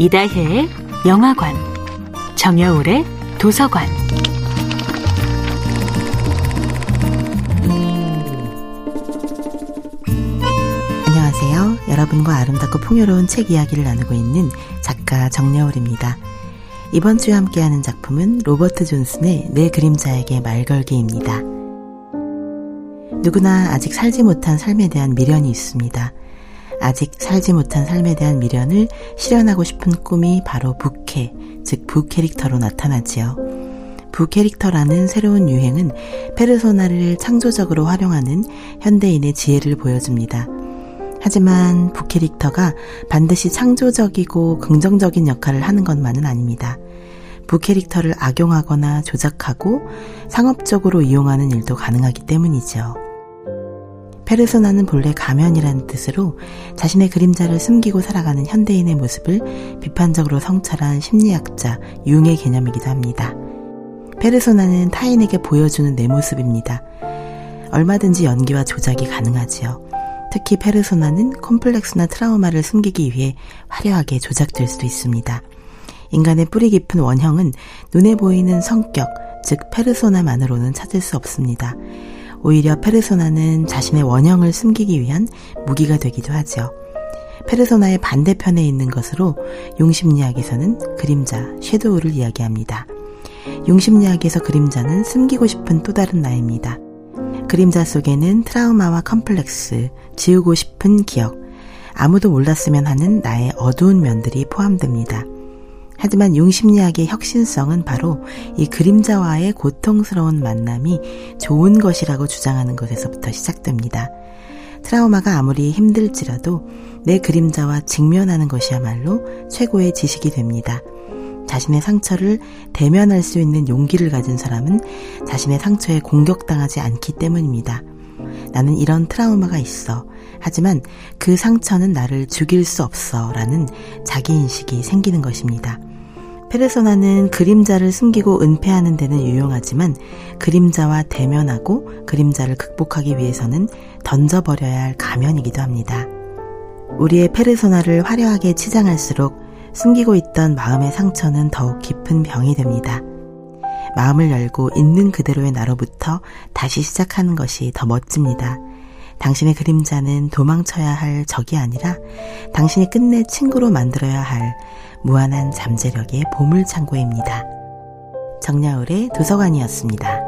이다혜의 영화관, 정여울의 도서관. 안녕하세요. 여러분과 아름답고 풍요로운 책 이야기를 나누고 있는 작가 정여울입니다. 이번 주에 함께하는 작품은 로버트 존슨의 내 그림자에게 말 걸기입니다. 누구나 아직 살지 못한 삶에 대한 미련이 있습니다. 아직 살지 못한 삶에 대한 미련을 실현하고 싶은 꿈이 바로 부캐, 즉 부캐릭터로 나타나지요. 부캐릭터라는 새로운 유행은 페르소나를 창조적으로 활용하는 현대인의 지혜를 보여줍니다. 하지만 부캐릭터가 반드시 창조적이고 긍정적인 역할을 하는 것만은 아닙니다. 부캐릭터를 악용하거나 조작하고 상업적으로 이용하는 일도 가능하기 때문이죠. 페르소나는 본래 가면이라는 뜻으로 자신의 그림자를 숨기고 살아가는 현대인의 모습을 비판적으로 성찰한 심리학자 융의 개념이기도 합니다. 페르소나는 타인에게 보여주는 내 모습입니다. 얼마든지 연기와 조작이 가능하지요. 특히 페르소나는 콤플렉스나 트라우마를 숨기기 위해 화려하게 조작될 수도 있습니다. 인간의 뿌리 깊은 원형은 눈에 보이는 성격, 즉 페르소나만으로는 찾을 수 없습니다. 오히려 페르소나는 자신의 원형을 숨기기 위한 무기가 되기도 하죠. 페르소나의 반대편에 있는 것으로 용심리학에서는 그림자, 섀도우를 이야기합니다. 용심리학에서 그림자는 숨기고 싶은 또 다른 나입니다. 그림자 속에는 트라우마와 컴플렉스, 지우고 싶은 기억, 아무도 몰랐으면 하는 나의 어두운 면들이 포함됩니다. 하지만 융심리학의 혁신성은 바로 이 그림자와의 고통스러운 만남이 좋은 것이라고 주장하는 것에서부터 시작됩니다. 트라우마가 아무리 힘들지라도 내 그림자와 직면하는 것이야말로 최고의 지식이 됩니다. 자신의 상처를 대면할 수 있는 용기를 가진 사람은 자신의 상처에 공격당하지 않기 때문입니다. 나는 이런 트라우마가 있어. 하지만 그 상처는 나를 죽일 수 없어. 라는 자기인식이 생기는 것입니다. 페르소나는 그림자를 숨기고 은폐하는 데는 유용하지만 그림자와 대면하고 그림자를 극복하기 위해서는 던져버려야 할 가면이기도 합니다. 우리의 페르소나를 화려하게 치장할수록 숨기고 있던 마음의 상처는 더욱 깊은 병이 됩니다. 마음을 열고 있는 그대로의 나로부터 다시 시작하는 것이 더 멋집니다. 당신의 그림자는 도망쳐야 할 적이 아니라 당신이 끝내 친구로 만들어야 할 무한한 잠재력의 보물창고입니다. 정야울의 도서관이었습니다.